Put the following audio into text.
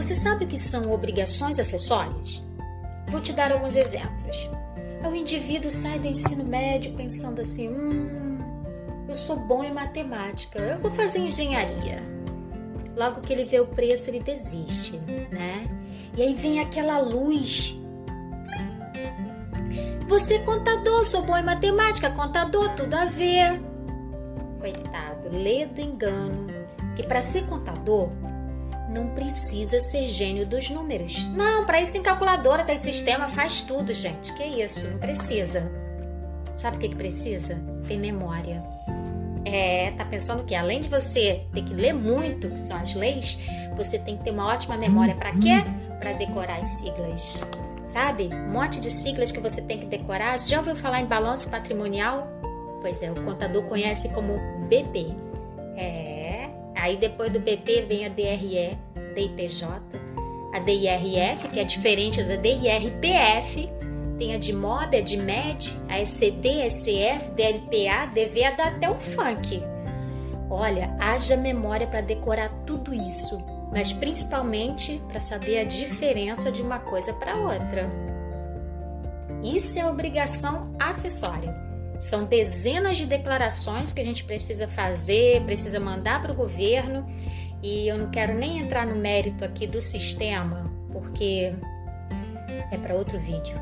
Você sabe o que são obrigações acessórias? Vou te dar alguns exemplos. O indivíduo sai do ensino médio pensando assim: hum, eu sou bom em matemática, eu vou fazer engenharia. Logo que ele vê o preço, ele desiste, né? E aí vem aquela luz. Você é contador, sou bom em matemática, contador, tudo a ver. Coitado, lê do engano que para ser contador não precisa ser gênio dos números. Não, para isso tem calculadora, tem sistema, faz tudo, gente. Que isso? Não precisa. Sabe o que, que precisa? Tem memória. É, tá pensando que além de você ter que ler muito, que são as leis, você tem que ter uma ótima memória para quê? Para decorar as siglas. Sabe? Um monte de siglas que você tem que decorar. Você já ouviu falar em balanço patrimonial? Pois é, o contador conhece como BP. É. Aí depois do BP vem a DRE, DIPJ, a DIRF, que é diferente da DIRPF tem a de moda, a de MED, a ECD, a DLPA, DVA, dá até um funk. Olha, haja memória para decorar tudo isso, mas principalmente para saber a diferença de uma coisa para outra. Isso é obrigação acessória. São dezenas de declarações que a gente precisa fazer, precisa mandar para o governo, e eu não quero nem entrar no mérito aqui do sistema, porque é para outro vídeo.